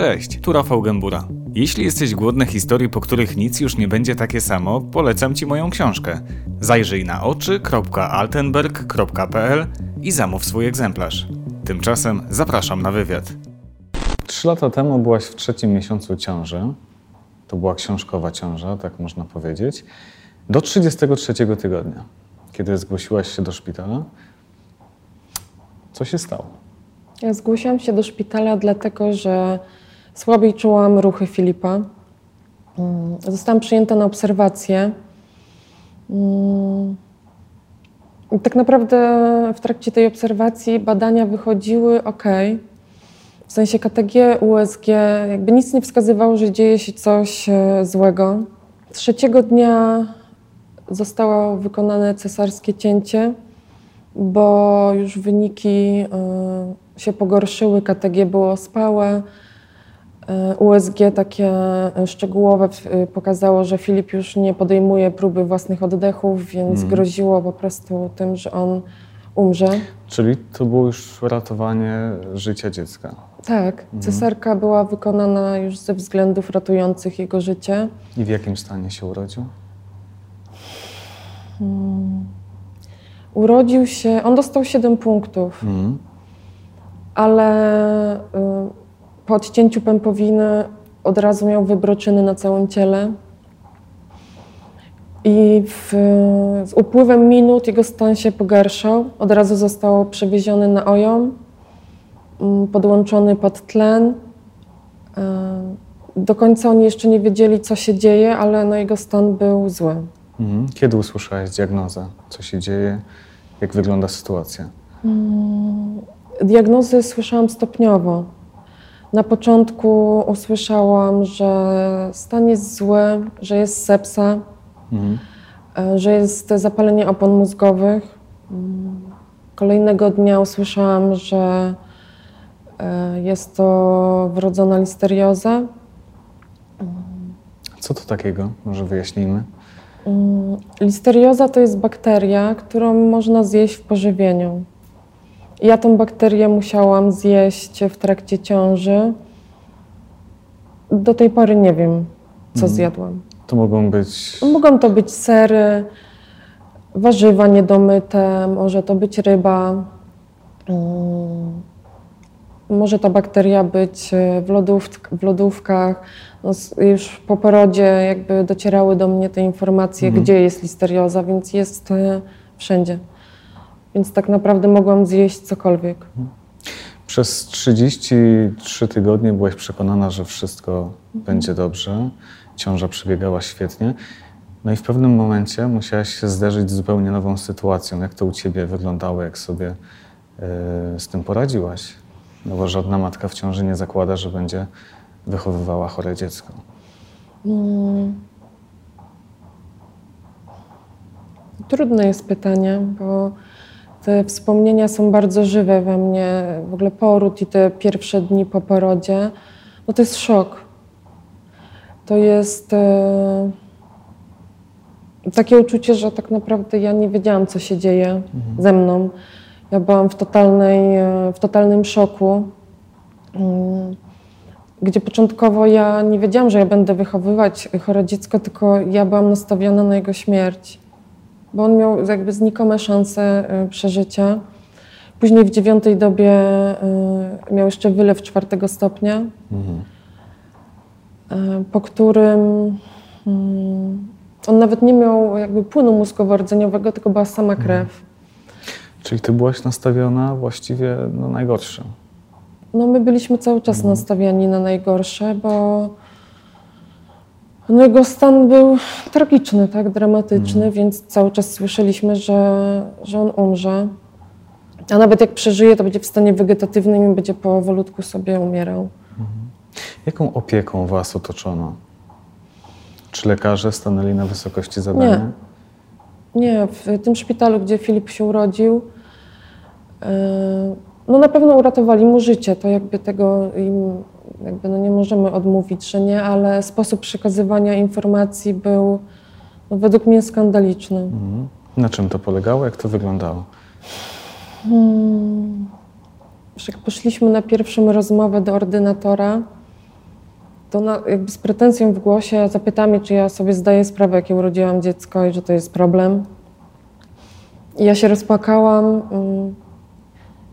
Cześć, tu Rafał Gębura. Jeśli jesteś głodny historii, po których nic już nie będzie takie samo, polecam Ci moją książkę. Zajrzyj na oczy.altenberg.pl i zamów swój egzemplarz. Tymczasem zapraszam na wywiad. Trzy lata temu byłaś w trzecim miesiącu ciąży. To była książkowa ciąża, tak można powiedzieć. Do 33 tygodnia, kiedy zgłosiłaś się do szpitala. Co się stało? Ja zgłosiłam się do szpitala dlatego, że słabiej czułam ruchy Filipa. Mm, zostałam przyjęta na obserwację. Mm, tak naprawdę w trakcie tej obserwacji badania wychodziły ok. W sensie KTG, USG, jakby nic nie wskazywało, że dzieje się coś e, złego. Trzeciego dnia zostało wykonane cesarskie cięcie, bo już wyniki y, się pogorszyły, KTG było spałe. Y, USG takie y, szczegółowe y, pokazało, że Filip już nie podejmuje próby własnych oddechów, więc groziło po prostu tym, że on umrze. Czyli to było już ratowanie życia dziecka. Tak, cesarka była wykonana już ze względów ratujących jego życie. I w jakim stanie się urodził? Urodził się, on dostał 7 punktów, Mhm. ale y, po odcięciu pępowiny od razu miał wybroczyny na całym ciele. I w, z upływem minut jego stan się pogarszał. Od razu został przewieziony na OJOM, mm, podłączony pod tlen. Y, Do końca oni jeszcze nie wiedzieli, co się dzieje, ale no, jego stan był zły. Mhm. Kiedy usłyszałeś diagnozę? Co się dzieje? Jak wygląda sytuacja? Diagnozy słyszałam stopniowo. Na początku usłyszałam, że stan jest zły, że jest sepsa, Mhm. e, że jest zapalenie opon mózgowych. Kolejnego dnia usłyszałam, że e, jest to wrodzona listerioza. Co to takiego? Może wyjaśnijmy. Mm, Listerioza to jest bakteria, którą można zjeść w pożywieniu. Ja tą bakterię musiałam zjeść w trakcie ciąży. Do tej pory nie wiem, co zjadłam. To mogą być. Mogą to być sery, warzywa niedomyte, może to być ryba. Mm, Może ta bakteria być e, w, w lodówkach. No, już po porodzie jakby docierały do mnie te informacje, gdzie jest listerioza, więc jest e, wszędzie. Więc tak naprawdę mogłam zjeść cokolwiek. Przez 33 tygodnie byłaś przekonana, że wszystko będzie dobrze. Ciąża przebiegała świetnie. No i w pewnym momencie musiałaś się zderzyć z zupełnie nową sytuacją. Jak to u ciebie wyglądało, jak sobie e, z tym poradziłaś? No bo żadna matka w ciąży nie zakłada, że będzie wychowywała chore dziecko. Trudne jest pytanie, bo te wspomnienia są bardzo żywe we mnie. W ogóle poród i te pierwsze dni po porodzie, no to jest szok. To jest e, takie uczucie, że tak naprawdę ja nie wiedziałam, co się dzieje ze mną. Ja byłam w, totalnej, e, w totalnym szoku, mm, gdzie początkowo ja nie wiedziałam, że ja będę wychowywać chore dziecko, tylko ja byłam nastawiona na jego śmierć bo on miał jakby znikome szanse y, przeżycia. Później w dziewiątej dobie y, miał jeszcze wylew czwartego stopnia, y, po którym mm, on nawet nie miał jakby płynu mózgowo-rdzeniowego, tylko była sama krew. Czyli ty byłaś nastawiona właściwie na najgorsze. No my byliśmy cały czas nastawiani na najgorsze, bo no jego stan był tragiczny, tak, dramatyczny, więc cały czas słyszeliśmy, że, że on umrze. A nawet jak przeżyje, to będzie w stanie wegetatywnym i będzie powolutku sobie umierał. Jaką opieką was otoczono? Czy lekarze stanęli na wysokości zadania? Nie, w tym szpitalu, gdzie Filip się urodził, yy, no na pewno uratowali mu życie. To jakby tego im, jakby no nie możemy odmówić, że nie, ale sposób przekazywania informacji był no według mnie skandaliczny. Mhm. Na czym to polegało? Jak to wyglądało? Już jak poszliśmy na pierwszą rozmowę do ordynatora, to na, jakby z pretensją w głosie zapytała mnie, czy ja sobie zdaję sprawę, jakie urodziłam dziecko i że to jest problem. I ja się rozpłakałam mm,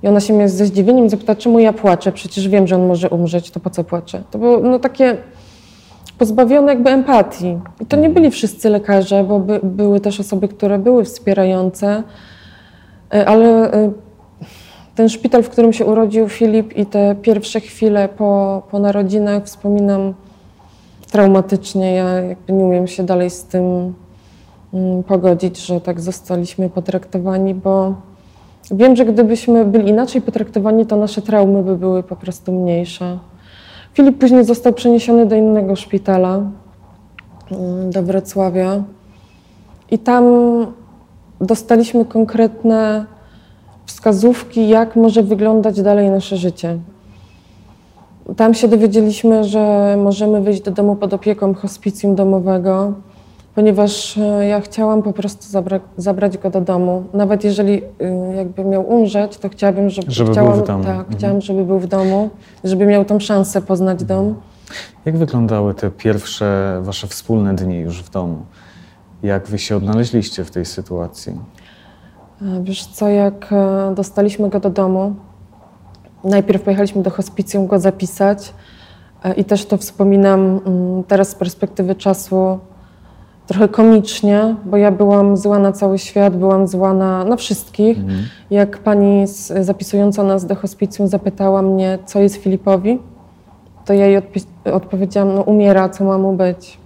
i ona się mnie ze zdziwieniem zapytała, czemu ja płaczę, przecież wiem, że on może umrzeć, to po co płaczę? To było no, takie pozbawione jakby empatii. I to nie byli wszyscy lekarze, bo by, były też osoby, które były wspierające, e, ale e, ten szpital, w którym się urodził Filip i te pierwsze chwile po, po narodzinach wspominam traumatycznie. Ja jakby nie umiem się dalej z tym mm, pogodzić, że tak zostaliśmy potraktowani, bo wiem, że gdybyśmy byli inaczej potraktowani, to nasze traumy by były po prostu mniejsze. Filip później został przeniesiony do innego szpitala, mm, do Wrocławia. I tam dostaliśmy konkretne wskazówki, jak może wyglądać dalej nasze życie. Tam się dowiedzieliśmy, że możemy wyjść do domu pod opieką hospicjum domowego, ponieważ e, ja chciałam po prostu zabra zabrać go do domu. Nawet jeżeli y, jakby miał umrzeć, to chciałabym, żeby, Żeby był chciałam, w domu. Tak, Mhm. chciałam, żeby był w domu, żeby miał tą szansę poznać dom. Jak wyglądały te pierwsze wasze wspólne dni już w domu? Jak wy się odnaleźliście w tej sytuacji? E, Wiesz co, jak e, dostaliśmy go do domu, najpierw pojechaliśmy do hospicjum go zapisać i też to wspominam mm, teraz z perspektywy czasu trochę komicznie, bo ja byłam zła na cały świat, byłam zła na, na wszystkich. Jak pani z, zapisująca nas do hospicjum zapytała mnie, co jest Filipowi, to ja jej odpi- odpowiedziałam, no umiera, co ma mu być.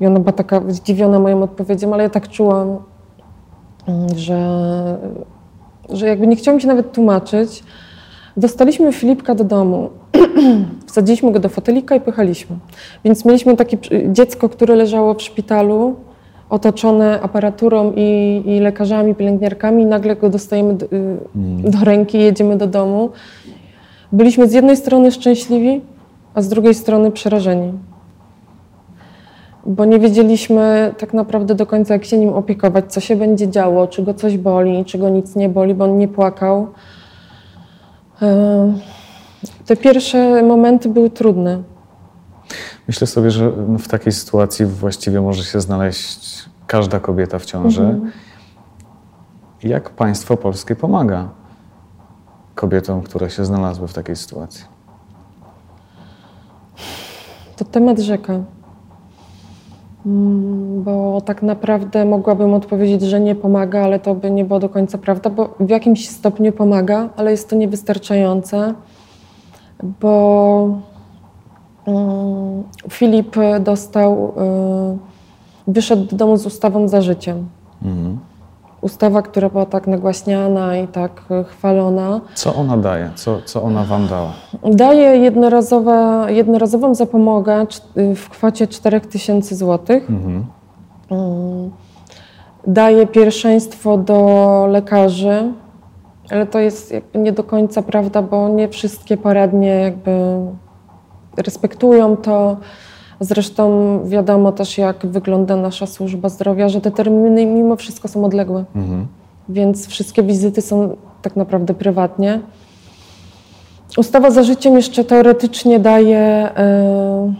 I ona była taka zdziwiona moją odpowiedzią, ale ja tak czułam, mm, że, że jakby nie chciało mi się nawet tłumaczyć. Dostaliśmy Filipka do domu. Wsadziliśmy go do fotelika i pojechaliśmy. Więc mieliśmy takie przy- dziecko, które leżało w szpitalu, otoczone aparaturą i, i lekarzami, pielęgniarkami. I nagle go dostajemy do, y, do ręki jedziemy do domu. Byliśmy z jednej strony szczęśliwi, a z drugiej strony przerażeni bo nie wiedzieliśmy tak naprawdę do końca, jak się nim opiekować, co się będzie działo, czy go coś boli, czy go nic nie boli, bo on nie płakał. Em, Te pierwsze momenty były trudne. Myślę sobie, że w takiej sytuacji właściwie może się znaleźć każda kobieta w ciąży. Jak państwo polskie pomaga kobietom, które się znalazły w takiej sytuacji? To temat rzeka. Mm, Bo tak naprawdę mogłabym odpowiedzieć, że nie pomaga, ale to by nie było do końca prawda, bo w jakimś stopniu pomaga, ale jest to niewystarczające, bo mm, Filip dostał, y, wyszedł do domu z ustawą za życiem. Mhm. Ustawa, która była tak nagłaśniana i tak y, chwalona. Co ona daje? Co, co ona wam dała? Daje jednorazowe, jednorazową zapomogę cz- w kwocie 4000 zł. Mhm. Mm. Daje pierwszeństwo do lekarzy, ale to jest nie do końca prawda, bo nie wszystkie poradnie jakby respektują to. Zresztą wiadomo też, jak wygląda nasza służba zdrowia, że te terminy mimo wszystko są odległe, Mhm. więc wszystkie wizyty są tak naprawdę prywatnie. Ustawa za życiem jeszcze teoretycznie daje e,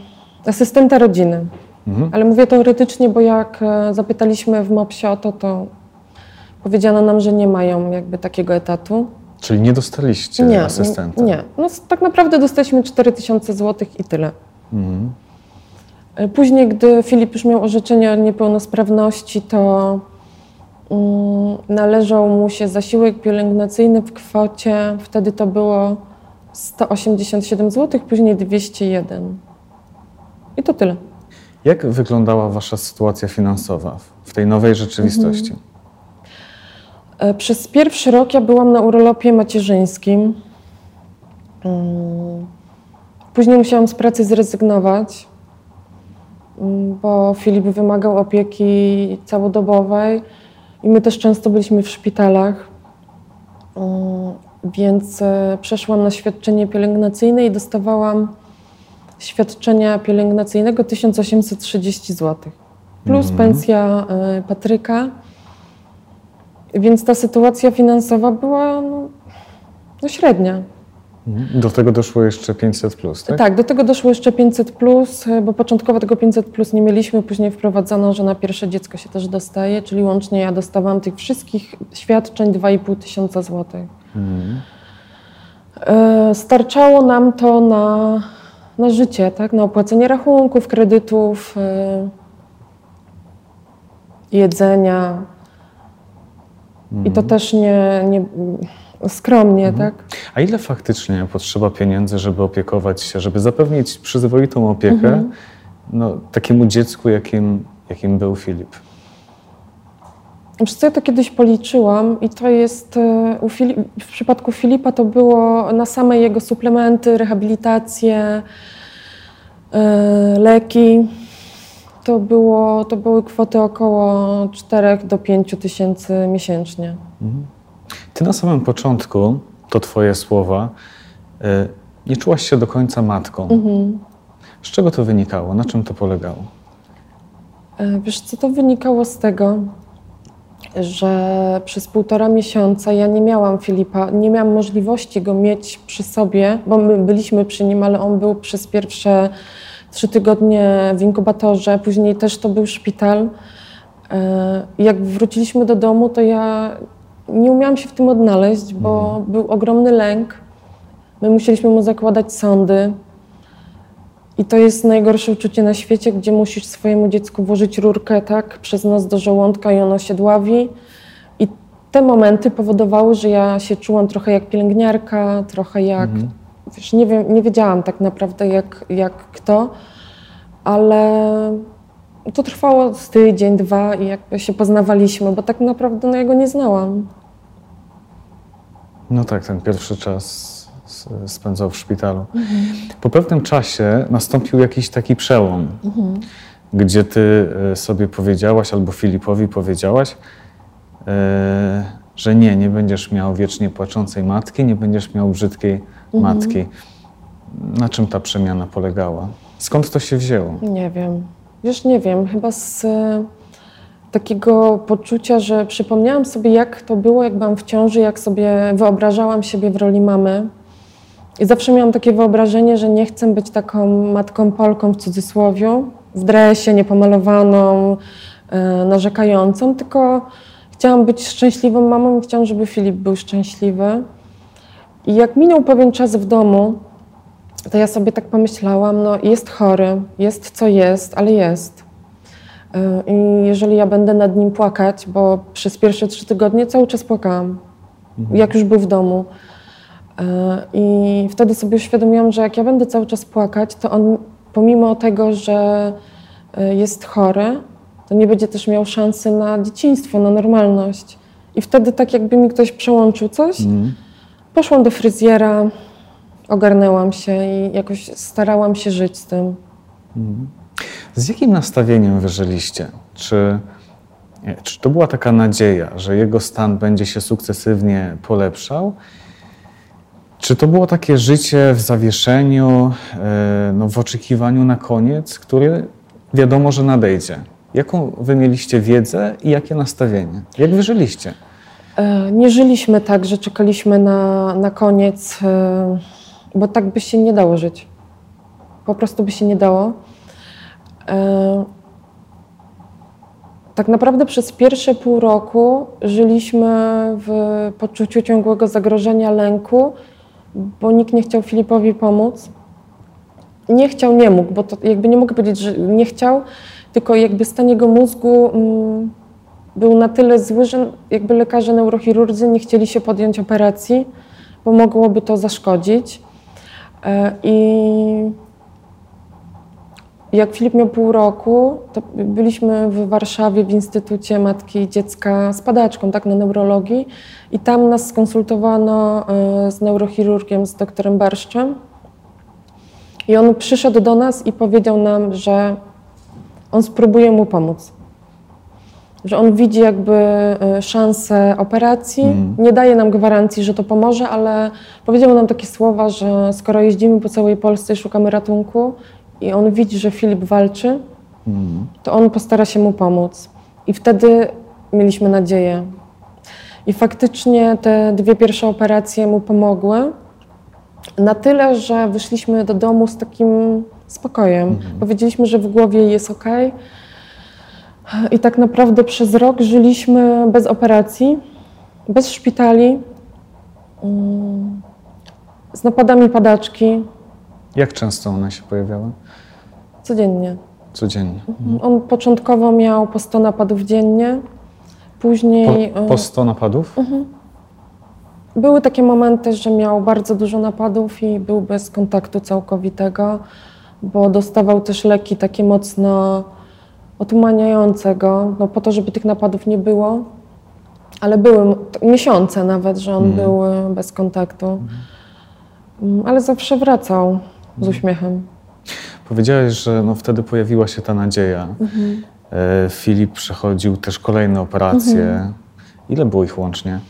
asystenta rodziny. Mhm. Ale mówię teoretycznie, bo jak e, zapytaliśmy w MOPS-ie o to, to powiedziano nam, że nie mają jakby takiego etatu. Czyli nie dostaliście Nie, asystenta? nie. No, tak naprawdę dostaliśmy 4000 zł i tyle. Mhm. E, Później, gdy Filip już miał orzeczenie o niepełnosprawności, to mm, należał mu się zasiłek pielęgnacyjny w kwocie, wtedy to było 187 zł, później 201. I to tyle. Jak wyglądała wasza sytuacja finansowa w- tej nowej rzeczywistości? E, Przez pierwszy rok ja byłam na urlopie macierzyńskim. Mm, Później musiałam z pracy zrezygnować, mm, bo Filip wymagał opieki całodobowej i my też często byliśmy w szpitalach. Mm, Więc e, przeszłam na świadczenie pielęgnacyjne i dostawałam świadczenia pielęgnacyjnego 1830 zł. Plus pensja e, Patryka. Więc ta sytuacja finansowa była no, no średnia. Do tego doszło jeszcze 500, plus, tak? Tak, do tego doszło jeszcze 500, plus, bo początkowo tego 500 plus nie mieliśmy, później wprowadzono, że na pierwsze dziecko się też dostaje, czyli łącznie ja dostawałam tych wszystkich świadczeń 2,5 tysiąca złotych. Mhm. E, starczało nam to na, na życie, tak? na opłacenie rachunków, kredytów, e, jedzenia. I to mhm. też nie, nie skromnie, mhm. tak? A ile faktycznie potrzeba pieniędzy, żeby opiekować się, żeby zapewnić przyzwoitą opiekę mhm. no, takiemu dziecku, jakim, jakim był Filip? Wiesz co, ja to kiedyś policzyłam i to jest, e, Filip, w przypadku Filipa to było na same jego suplementy, rehabilitację, yy, leki. To, było, to były kwoty około 4 do 5 tysięcy miesięcznie. Mhm. Ty na samym początku, to twoje słowa, yy, nie czułaś się do końca matką. Mhm. Z czego to wynikało? Na czym to polegało? Yy, wiesz co, to wynikało z tego, że przez półtora miesiąca ja nie miałam Filipa, nie miałam możliwości go mieć przy sobie, bo my byliśmy przy nim, ale on był przez pierwsze trzy tygodnie w inkubatorze, później też to był szpital. E, jak wróciliśmy do domu, to ja nie umiałam się w tym odnaleźć, bo mhm. był ogromny lęk. My musieliśmy mu zakładać sądy. I to jest najgorsze uczucie na świecie, gdzie musisz swojemu dziecku włożyć rurkę tak przez nos do żołądka i ono się dławi. I te momenty powodowały, że ja się czułam trochę jak pielęgniarka, trochę jak. Mhm. Wiesz, nie, wiem, nie wiedziałam tak naprawdę jak, jak kto, ale to trwało z tydzień, dwa i jakby się poznawaliśmy, bo tak naprawdę no, ja go nie znałam. No tak, ten pierwszy czas spędzał w szpitalu. Mhm. Po pewnym czasie nastąpił jakiś taki przełom, mhm. gdzie ty e, sobie powiedziałaś, albo Filipowi powiedziałaś, e, że nie, nie będziesz miał wiecznie płaczącej matki, nie będziesz miał brzydkiej mhm. matki. Na czym ta przemiana polegała? Skąd to się wzięło? Nie wiem. Już nie wiem. Chyba z e, takiego poczucia, że przypomniałam sobie, jak to było, jak byłam w ciąży, jak sobie wyobrażałam siebie w roli mamy. I zawsze miałam takie wyobrażenie, że nie chcę być taką matką Polką w cudzysłowie, w dresie, niepomalowaną, yy, narzekającą, tylko chciałam być szczęśliwą mamą i chciałam, żeby Filip był szczęśliwy. I jak minął pewien czas w domu, to ja sobie tak pomyślałam, no jest chory, jest co jest, ale jest. E, I jeżeli ja będę nad nim płakać, bo przez pierwsze trzy tygodnie cały czas płakałam, mhm. jak już był w domu, E, I wtedy sobie uświadomiłam, że jak ja będę cały czas płakać, to on pomimo tego, że e, jest chory, to nie będzie też miał szansy na dzieciństwo, na normalność. I wtedy tak jakby mi ktoś przełączył coś, mm. Poszłam do fryzjera, ogarnęłam się i jakoś starałam się żyć z tym. Mm. Z jakim nastawieniem wyżyliście? Czy, czy to była taka nadzieja, że jego stan będzie się sukcesywnie polepszał? Czy to było takie życie w zawieszeniu, e, no, w oczekiwaniu na koniec, który wiadomo, że nadejdzie? Jaką wy mieliście wiedzę i jakie nastawienie? Jak wy żyliście? E, nie żyliśmy tak, że czekaliśmy na, na koniec, e, bo tak by się nie dało żyć. Po prostu by się nie dało. Tak naprawdę przez pierwsze pół roku żyliśmy w poczuciu ciągłego zagrożenia, lęku bo nikt nie chciał Filipowi pomóc. Nie chciał, nie mógł, bo to jakby nie mogę powiedzieć, że nie chciał, tylko jakby stan jego mózgu mm, był na tyle zły, że jakby lekarze neurochirurdzy nie chcieli się podjąć operacji, bo mogłoby to zaszkodzić. E, I jak Filip miał pół roku, to byliśmy w Warszawie w Instytucie Matki i Dziecka z padaczką, tak, na neurologii i tam nas skonsultowano e, z neurochirurgiem, z doktorem Barszczem i on przyszedł do nas i powiedział nam, że on spróbuje mu pomóc. Że on widzi jakby e, szansę operacji, mm. nie daje nam gwarancji, że to pomoże, ale powiedział nam takie słowa, że skoro jeździmy po całej Polsce i szukamy ratunku, i on widzi, że Filip walczy, mm. to on postara się mu pomóc. I wtedy mieliśmy nadzieję. I faktycznie te dwie pierwsze operacje mu pomogły. Na tyle, że wyszliśmy do domu z takim spokojem. Mhm. Powiedzieliśmy, że w głowie jest ok. I tak naprawdę przez rok żyliśmy bez operacji, bez szpitali, mm, z napadami padaczki Jak często one się pojawiały? codziennie. Codziennie. On początkowo miał po 100 napadów dziennie, później Po, e, po 100 napadów? były takie momenty, że miał bardzo dużo napadów i był bez kontaktu całkowitego, bo dostawał też leki takie mocno otumaniające go, no po to, żeby tych napadów nie było. Ale były miesiące nawet, że on Mhm. był e, bez kontaktu. Mm, Ale zawsze wracał z uśmiechem. Powiedziałeś, że no wtedy pojawiła się ta nadzieja. Mhm. E, Filip przechodził też kolejne operacje. Mhm. Ile było ich łącznie?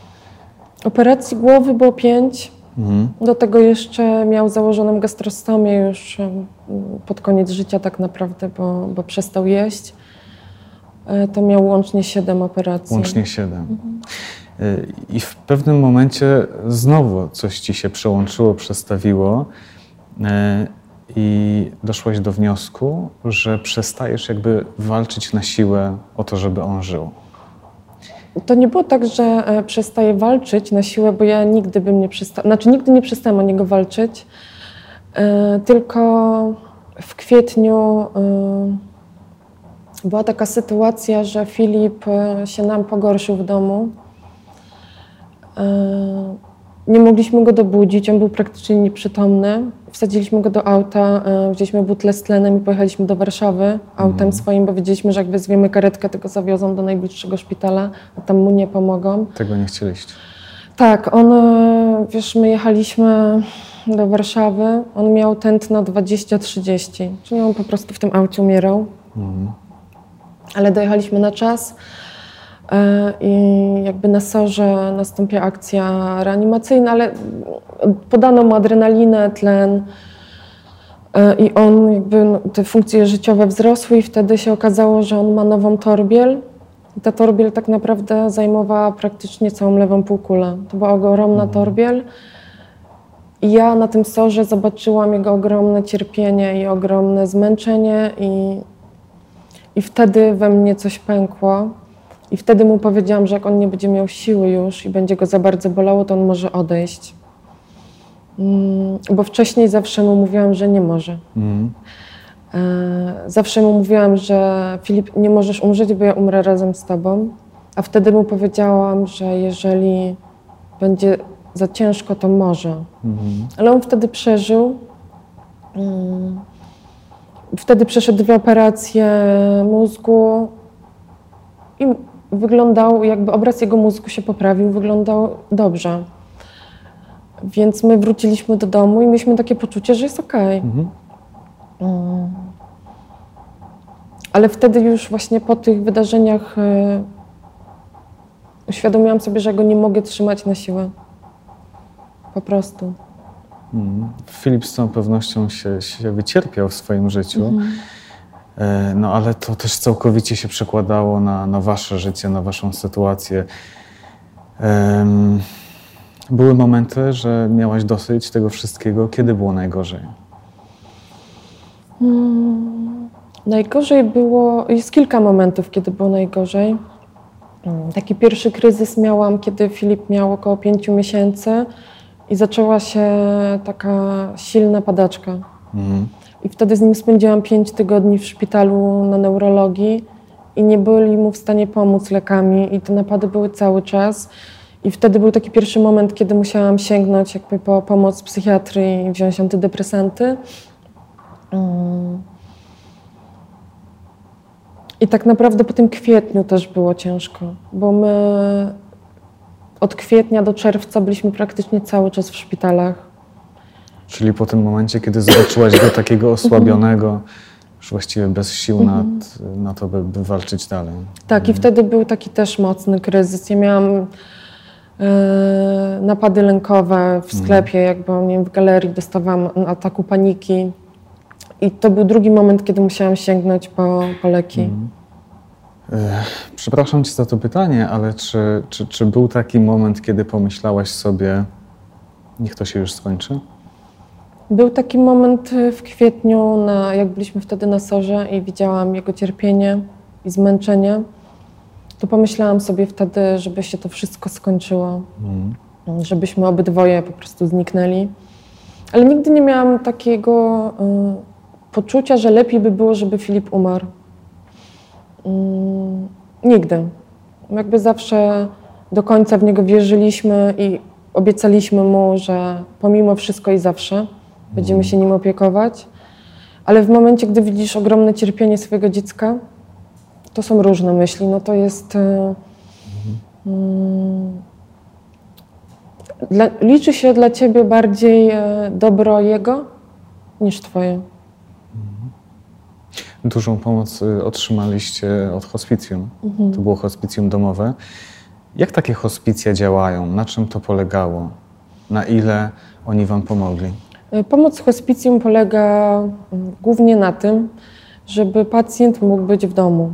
Operacji głowy było pięć. Mhm. Do tego jeszcze miał założoną gastrostomię już pod koniec życia tak naprawdę, bo, bo przestał jeść. E, To miał łącznie siedem operacji. Łącznie siedem. E, I w pewnym momencie znowu coś ci się przełączyło, przestawiło e, i doszłaś do wniosku, że przestajesz jakby walczyć na siłę o to, żeby on żył. To nie było tak, że e, przestaję walczyć na siłę, bo ja nigdy bym nie przestała, znaczy nigdy nie przestałam o niego walczyć, e, tylko w kwietniu e, była taka sytuacja, że Filip się nam pogorszył w domu. Nie mogliśmy go dobudzić, on był praktycznie nieprzytomny. Wsadziliśmy go do auta, e, wzięliśmy butlę z tlenem i pojechaliśmy do Warszawy autem swoim, bo wiedzieliśmy, że jak wezwiemy karetkę, to go zawiozą do najbliższego szpitala, a tam mu nie pomogą. Tego nie chcieliście. Tak, on, e, wiesz, my jechaliśmy do Warszawy, on miał tętno 20-30, czyli on po prostu w tym aucie umierał. Mhm. Ale dojechaliśmy na czas i jakby na sorze nastąpiła akcja reanimacyjna, ale podano mu adrenalinę, tlen e, i on jakby no, te funkcje życiowe wzrosły i wtedy się okazało, że on ma nową torbiel. I ta torbiel tak naprawdę zajmowała praktycznie całą lewą półkulę. To była ogromna torbiel. I ja na tym sorze zobaczyłam jego ogromne cierpienie i ogromne zmęczenie i i wtedy we mnie coś pękło. I wtedy mu powiedziałam, że jak on nie będzie miał siły już i będzie go za bardzo bolało, to on może odejść. Mm, Bo wcześniej zawsze mu mówiłam, że nie może. Mhm. E, Zawsze mu mówiłam, że Filip, nie możesz umrzeć, bo ja umrę razem z tobą. A wtedy mu powiedziałam, że jeżeli będzie za ciężko, to może. Mhm. Ale on wtedy przeżył. Mm. Wtedy przeszedł dwie operacje mózgu i wyglądał, jakby obraz jego mózgu się poprawił, wyglądał dobrze. Więc my wróciliśmy do domu i mieliśmy takie poczucie, że jest okej. Mhm. Mm. Ale wtedy już właśnie po tych wydarzeniach y, uświadomiłam sobie, że go nie mogę trzymać na siłę. Po prostu. Mhm. Filip z całą pewnością się, się wycierpiał w swoim życiu, E, no ale to też całkowicie się przekładało na, na wasze życie, na waszą sytuację. Były momenty, że miałaś dosyć tego wszystkiego. Kiedy było najgorzej? Najgorzej było, jest kilka momentów, kiedy było najgorzej. Mm, Taki pierwszy kryzys miałam, kiedy Filip miał około pięciu miesięcy i zaczęła się taka silna padaczka. Mhm. I wtedy z nim spędziłam pięć tygodni w szpitalu na neurologii i nie byli mu w stanie pomóc lekami i te napady były cały czas. I wtedy był taki pierwszy moment, kiedy musiałam sięgnąć jakby po pomoc psychiatry i wziąć antydepresanty. Mm. I tak naprawdę po tym kwietniu też było ciężko, bo my od kwietnia do czerwca byliśmy praktycznie cały czas w szpitalach. Czyli po tym momencie, kiedy zobaczyłaś go takiego osłabionego, już właściwie bez sił na, na to, by, by walczyć dalej. Tak, i wtedy był taki też mocny kryzys. Ja miałam e, napady lękowe w sklepie, jakby nie wiem, w galerii dostawałam ataku paniki. I to był drugi moment, kiedy musiałam sięgnąć po, po leki. Przepraszam cię za to pytanie, ale czy, czy, czy był taki moment, kiedy pomyślałaś sobie, niech to się już skończy? Był taki moment y, w kwietniu, na, jak byliśmy wtedy na Sorze i widziałam jego cierpienie i zmęczenie, to pomyślałam sobie wtedy, żeby się to wszystko skończyło, Mhm. żebyśmy obydwoje po prostu zniknęli. Ale nigdy nie miałam takiego y, poczucia, że lepiej by było, żeby Filip umarł. Mm, nigdy. Jakby zawsze do końca w niego wierzyliśmy i obiecaliśmy mu, że pomimo wszystko i zawsze będziemy się nim opiekować. Ale w momencie, gdy widzisz ogromne cierpienie swojego dziecka, to są różne myśli. No to jest. y, mm, dla, liczy się dla ciebie bardziej e, dobro jego niż twoje. Dużą pomoc y, otrzymaliście od hospicjum. To było hospicjum domowe. Jak takie hospicja działają? Na czym to polegało? Na ile oni Wam pomogli? Y, Pomoc hospicjum polega mm, głównie na tym, żeby pacjent mógł być w domu.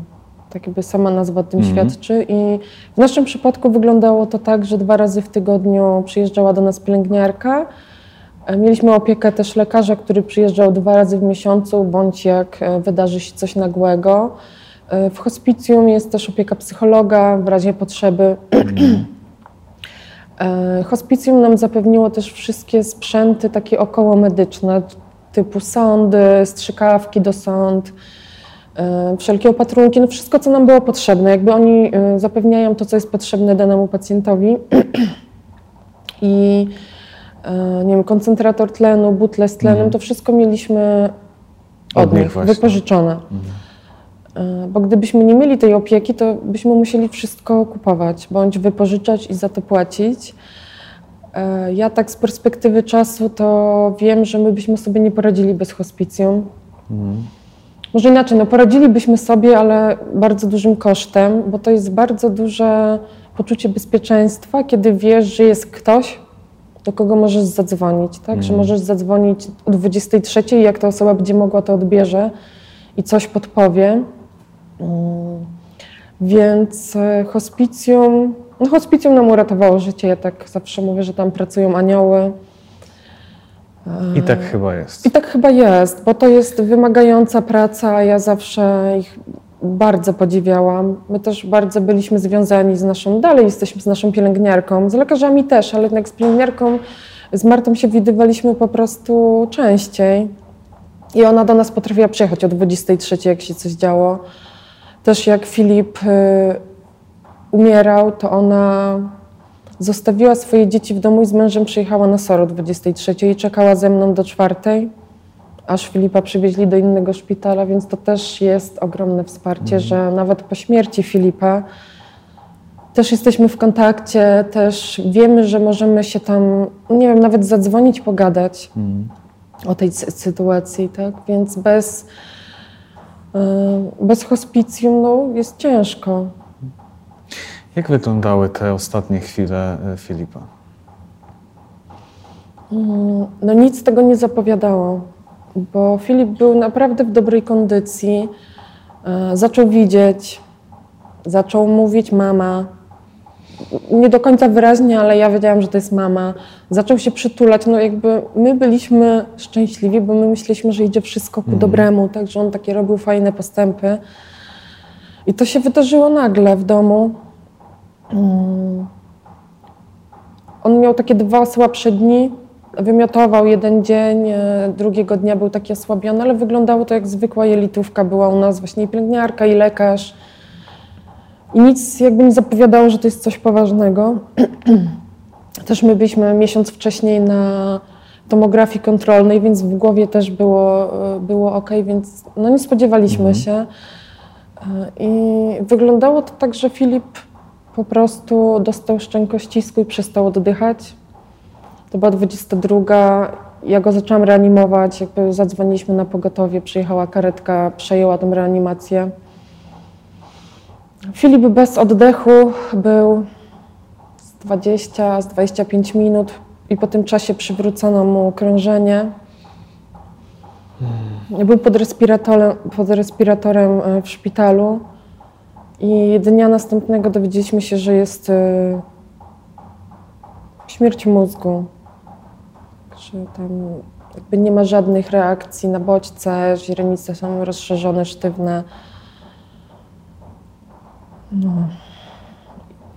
Tak jakby sama nazwa tym Mhm. świadczy. I w naszym przypadku wyglądało to tak, że dwa razy w tygodniu przyjeżdżała do nas pielęgniarka. E, Mieliśmy opiekę też lekarza, który przyjeżdżał dwa razy w miesiącu, bądź jak e, wydarzy się coś nagłego. E, W hospicjum jest też opieka psychologa w razie potrzeby. E, Hospicjum nam zapewniło też wszystkie sprzęty takie okołomedyczne, typu sądy, strzykawki do sąd, e, wszelkie opatrunki, no wszystko, co nam było potrzebne. Jakby oni e, zapewniają to, co jest potrzebne danemu pacjentowi. I e, nie wiem, koncentrator tlenu, butle z tlenem, Mhm. to wszystko mieliśmy od, Od nich nich, wypożyczone. E, Bo gdybyśmy nie mieli tej opieki, to byśmy musieli wszystko kupować, bądź wypożyczać i za to płacić. E, Ja tak z perspektywy czasu to wiem, że my byśmy sobie nie poradzili bez hospicjum. Mhm. Może inaczej, no poradzilibyśmy sobie, ale bardzo dużym kosztem, bo to jest bardzo duże poczucie bezpieczeństwa, kiedy wiesz, że jest ktoś, do kogo możesz zadzwonić, tak? Że możesz zadzwonić o 23 i jak ta osoba będzie mogła, to odbierze i coś podpowie. Mm, Więc e, hospicjum, no hospicjum nam uratowało życie. Ja tak zawsze mówię, że tam pracują anioły. I tak chyba jest. I tak chyba jest, bo to jest wymagająca praca, ja zawsze ich bardzo podziwiałam. My też bardzo byliśmy związani z naszą, dalej jesteśmy z naszą pielęgniarką, z lekarzami też, ale jednak z pielęgniarką, z Martą się widywaliśmy po prostu częściej. I ona do nas potrafiła przyjechać o 23, jak się coś działo. Też jak Filip y, umierał, to ona zostawiła swoje dzieci w domu i z mężem przyjechała na SOR o 23 i czekała ze mną do czwartej, aż Filipa przywieźli do innego szpitala, więc to też jest ogromne wsparcie, że nawet po śmierci Filipa też jesteśmy w kontakcie, też wiemy, że możemy się tam, nie wiem, nawet zadzwonić, pogadać Mhm. o tej sy- sytuacji, tak? Więc bez, bez hospicjum no, jest ciężko. Jak wyglądały te ostatnie chwile e, Filipa? No nic tego nie zapowiadało, bo Filip był naprawdę w dobrej kondycji. E, Zaczął widzieć, zaczął mówić mama. Nie do końca wyraźnie, ale ja wiedziałam, że to jest mama. Zaczął się przytulać. No jakby my byliśmy szczęśliwi, bo my myśleliśmy, że idzie wszystko ku dobremu, tak, że on takie robił fajne postępy. I to się wydarzyło nagle w domu. Mm. On miał takie dwa słabsze dni, wymiotował jeden dzień, e, drugiego dnia był taki osłabiony, ale wyglądało to jak zwykła jelitówka. Była u nas właśnie i pielęgniarka, i lekarz. I nic jakby nie zapowiadało, że to jest coś poważnego. Też my byliśmy miesiąc wcześniej na tomografii kontrolnej, więc w głowie też było, e, było ok, więc no nie spodziewaliśmy się. E, I wyglądało to tak, że Filip po prostu dostał szczękościsku i przestał oddychać. To była 22. Ja go zaczęłam reanimować, jakby zadzwoniliśmy na pogotowie, przyjechała karetka, przejęła tę reanimację. Filip bez oddechu był z 20, z 25 minut i po tym czasie przywrócono mu krążenie. Był pod respiratorem, pod respiratorem e, w szpitalu i dnia następnego dowiedzieliśmy się, że jest e, śmierć mózgu. Że tam Jakby nie ma żadnych reakcji na bodźce, źrenice są rozszerzone, sztywne. No.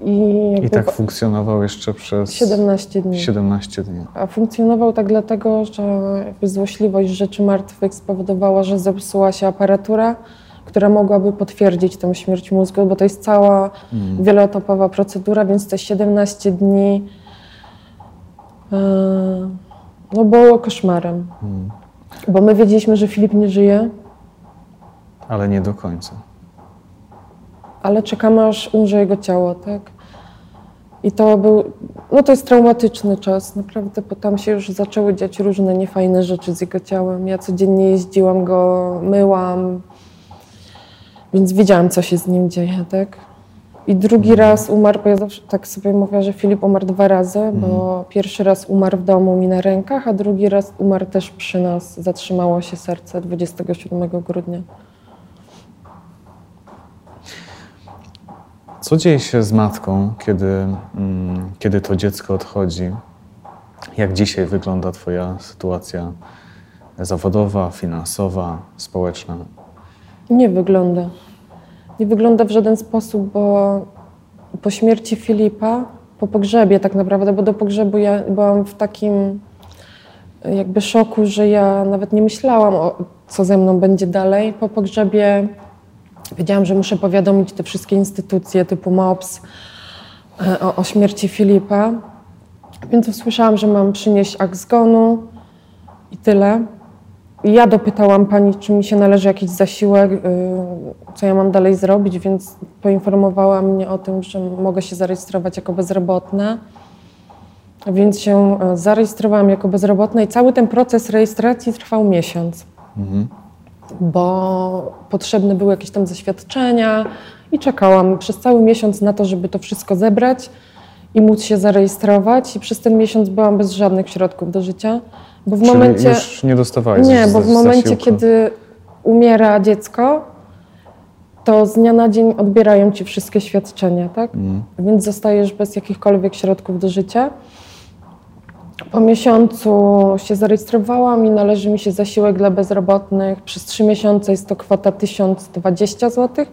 I, I tak funkcjonował jeszcze przez 17 dni. 17 dni. A funkcjonował tak dlatego, że złośliwość rzeczy martwych spowodowała, że zepsuła się aparatura, która mogłaby potwierdzić tę śmierć mózgu, bo to jest cała mm. wieloetopowa procedura, więc te 17 dni yy, no było koszmarem. Mm. Bo my wiedzieliśmy, że Filip nie żyje. Ale nie do końca. Ale czekamy, aż umrze jego ciało, tak? I to był, no to jest traumatyczny czas, naprawdę, bo tam się już zaczęły dziać różne niefajne rzeczy z jego ciałem. Ja codziennie jeździłam go, myłam, więc wiedziałam, co się z nim dzieje, tak? I drugi mhm. raz umarł, bo ja zawsze tak sobie mówię, że Filip umarł dwa razy, bo mhm. pierwszy raz umarł w domu mi na rękach, a drugi raz umarł też przy nas. Zatrzymało się serce 27 grudnia. Co dzieje się z matką, kiedy, mm, kiedy to dziecko odchodzi? Jak dzisiaj wygląda Twoja sytuacja zawodowa, finansowa, społeczna? Nie wygląda. Nie wygląda w żaden sposób, bo po śmierci Filipa, po pogrzebie tak naprawdę, bo do pogrzebu ja byłam w takim jakby szoku, że ja nawet nie myślałam, o, co ze mną będzie dalej. Po pogrzebie wiedziałam, że muszę powiadomić te wszystkie instytucje typu MOPS e, o, o śmierci Filipa. Więc usłyszałam, że mam przynieść akt zgonu i tyle. Ja dopytałam pani, czy mi się należy jakiś zasiłek, y, co ja mam dalej zrobić, więc poinformowała mnie o tym, że mogę się zarejestrować jako bezrobotna. Więc się e, zarejestrowałam jako bezrobotna i cały ten proces rejestracji trwał miesiąc. Mhm. Bo potrzebne były jakieś tam zaświadczenia i czekałam przez cały miesiąc na to, żeby to wszystko zebrać i móc się zarejestrować. I przez ten miesiąc byłam bez żadnych środków do życia. Bo w Czyli momencie. Już nie dostawałeś Nie, bo w momencie, kiedy umiera dziecko, to z dnia na dzień odbierają ci wszystkie świadczenia, tak? Mm. Więc zostajesz bez jakichkolwiek środków do życia. Po miesiącu się zarejestrowałam i należy mi się zasiłek dla bezrobotnych. Przez trzy miesiące jest to kwota 1020 zł.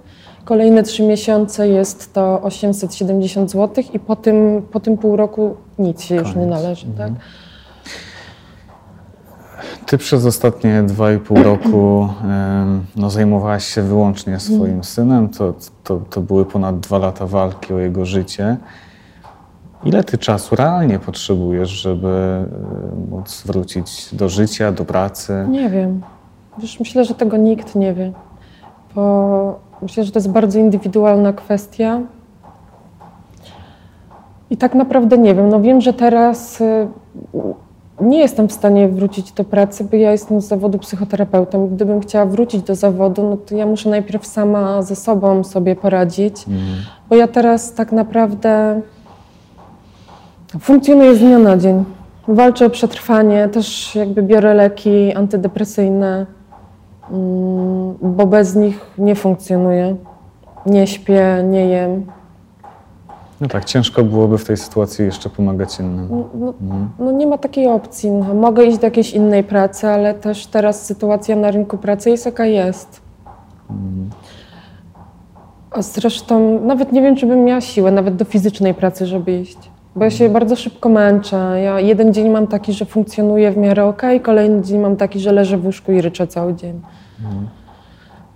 Kolejne trzy miesiące jest to 870 zł i po tym, po tym pół roku nic się Koniec. już nie należy. Mm. Tak? Mhm. Ty przez ostatnie dwa i pół roku no, zajmowałaś się wyłącznie swoim mm. synem. To, to, to były ponad dwa lata walki o jego życie. Ile ty czasu realnie potrzebujesz, żeby móc wrócić do życia, do pracy? Nie wiem. Wiesz, myślę, że tego nikt nie wie. Bo myślę, że to jest bardzo indywidualna kwestia. I tak naprawdę nie wiem. No wiem, że teraz y, nie jestem w stanie wrócić do pracy, bo ja jestem z zawodu psychoterapeutą. Gdybym chciała wrócić do zawodu, no to ja muszę najpierw sama ze sobą sobie poradzić, mm. bo ja teraz tak naprawdę funkcjonuję z dnia na dzień. Walczę o przetrwanie, też jakby biorę leki antydepresyjne, mm, bo bez nich nie funkcjonuję. Nie śpię, nie jem. No tak, ciężko byłoby w tej sytuacji jeszcze pomagać innym. No, no, mhm. no nie ma takiej opcji. No, mogę iść do jakiejś innej pracy, ale też teraz sytuacja na rynku pracy jest jaka jest. Mhm. A zresztą nawet nie wiem, czy bym miała siłę nawet do fizycznej pracy, żeby iść. Bo ja się bardzo szybko męczę. Ja jeden dzień mam taki, że funkcjonuję w miarę ok, kolejny dzień mam taki, że leżę w łóżku i ryczę cały dzień. Mhm.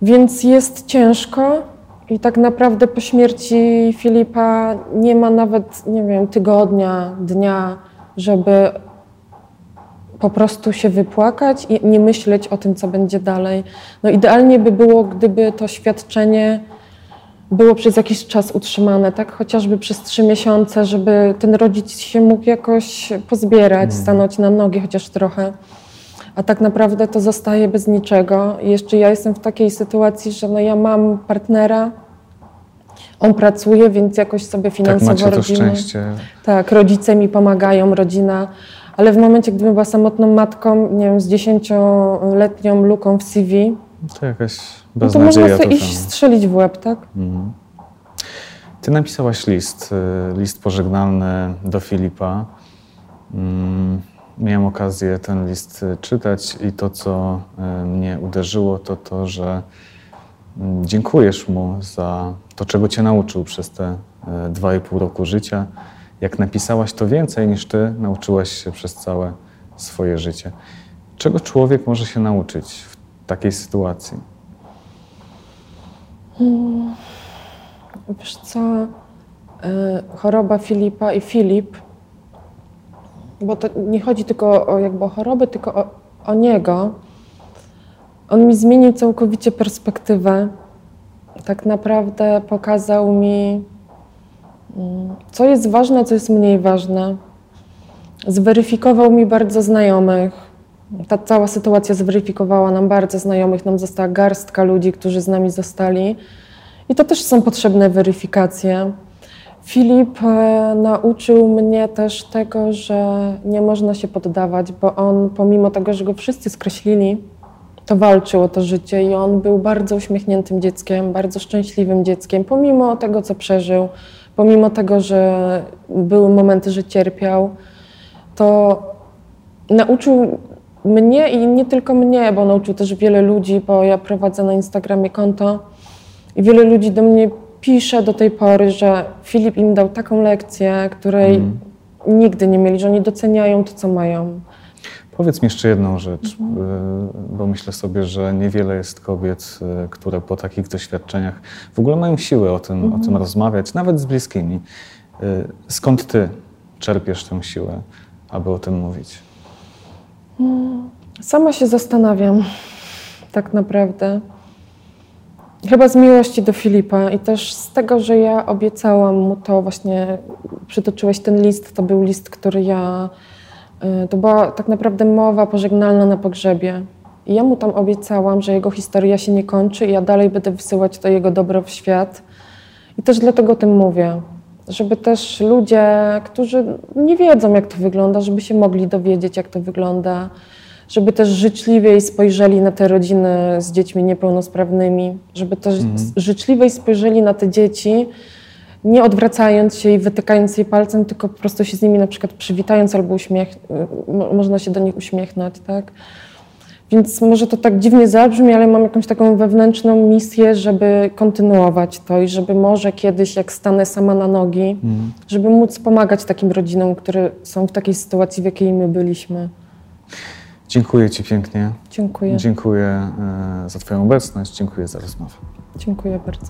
Więc jest ciężko, i tak naprawdę po śmierci Filipa nie ma nawet, nie wiem, tygodnia, dnia, żeby po prostu się wypłakać i nie myśleć o tym, co będzie dalej. No idealnie by było, gdyby to świadczenie było przez jakiś czas utrzymane, tak chociażby przez trzy miesiące, żeby ten rodzic się mógł jakoś pozbierać, mm. stanąć na nogi chociaż trochę. A tak naprawdę to zostaje bez niczego. I jeszcze ja jestem w takiej sytuacji, że no ja mam partnera, on pracuje, więc jakoś sobie finansowo tak, macie to szczęście. Tak, rodzice mi pomagają, rodzina. Ale w momencie, gdybym była samotną matką, nie wiem, z dziesięcioletnią luką w CV, to jakaś no to można sobie iść strzelić w łeb, tak? Mhm. Ty napisałaś list, y, list pożegnalny do Filipa. Mm, miałem okazję ten list e, czytać i to, co e, mnie uderzyło, to to, że mm, dziękujesz mu za to, czego cię nauczył przez te dwa i pół roku życia. Jak napisałaś, to więcej niż ty nauczyłaś się przez całe swoje życie. Czego człowiek może się nauczyć w takiej sytuacji? Wiesz co, y, choroba Filipa i Filip, bo to nie chodzi tylko o jakby o chorobę, tylko o, o niego. On mi zmienił całkowicie perspektywę. Tak naprawdę pokazał mi, mm, co jest ważne, co jest mniej ważne. Zweryfikował mi bardzo znajomych. Ta cała sytuacja zweryfikowała nam bardzo znajomych. Nam została garstka ludzi, którzy z nami zostali. I to też są potrzebne weryfikacje. Filip e, nauczył mnie też tego, że nie można się poddawać, bo on, pomimo tego, że go wszyscy skreślili, to walczył o to życie i on był bardzo uśmiechniętym dzieckiem, bardzo szczęśliwym dzieckiem, pomimo tego, co przeżył, pomimo tego, że były momenty, że cierpiał, to nauczył mnie i nie tylko mnie, bo nauczył też wiele ludzi, bo ja prowadzę na Instagramie konto i wiele ludzi do mnie pisze do tej pory, że Filip im dał taką lekcję, której Mm. nigdy nie mieli, że oni doceniają to, co mają. Powiedz mi jeszcze jedną rzecz, y, bo myślę sobie, że niewiele jest kobiet, y, które po takich doświadczeniach w ogóle mają siłę o tym, o tym rozmawiać, nawet z bliskimi. Y, Skąd ty czerpiesz tę siłę, aby o tym mówić? Sama się zastanawiam, tak naprawdę. Chyba z miłości do Filipa i też z tego, że ja obiecałam mu to, właśnie przytoczyłeś ten list, to był list, który ja. y, To była tak naprawdę mowa pożegnalna na pogrzebie. I ja mu tam obiecałam, że jego historia się nie kończy i ja dalej będę wysyłać to jego dobro w świat. I też dlatego o tym mówię. Żeby też ludzie, którzy nie wiedzą, jak to wygląda, żeby się mogli dowiedzieć, jak to wygląda, żeby też życzliwiej spojrzeli na te rodziny z dziećmi niepełnosprawnymi, żeby też życzliwiej spojrzeli na te dzieci, nie odwracając się i wytykając jej palcem, tylko po prostu się z nimi na przykład przywitając albo uśmiech, mo- można się do nich uśmiechnąć, tak? Więc może to tak dziwnie zabrzmi, ale mam jakąś taką wewnętrzną misję, żeby kontynuować to i żeby może kiedyś, jak stanę sama na nogi, żeby móc pomagać takim rodzinom, które są w takiej sytuacji, w jakiej my byliśmy. Dziękuję ci pięknie. Dziękuję. Dziękuję y, za twoją obecność, dziękuję za rozmowę. Dziękuję bardzo.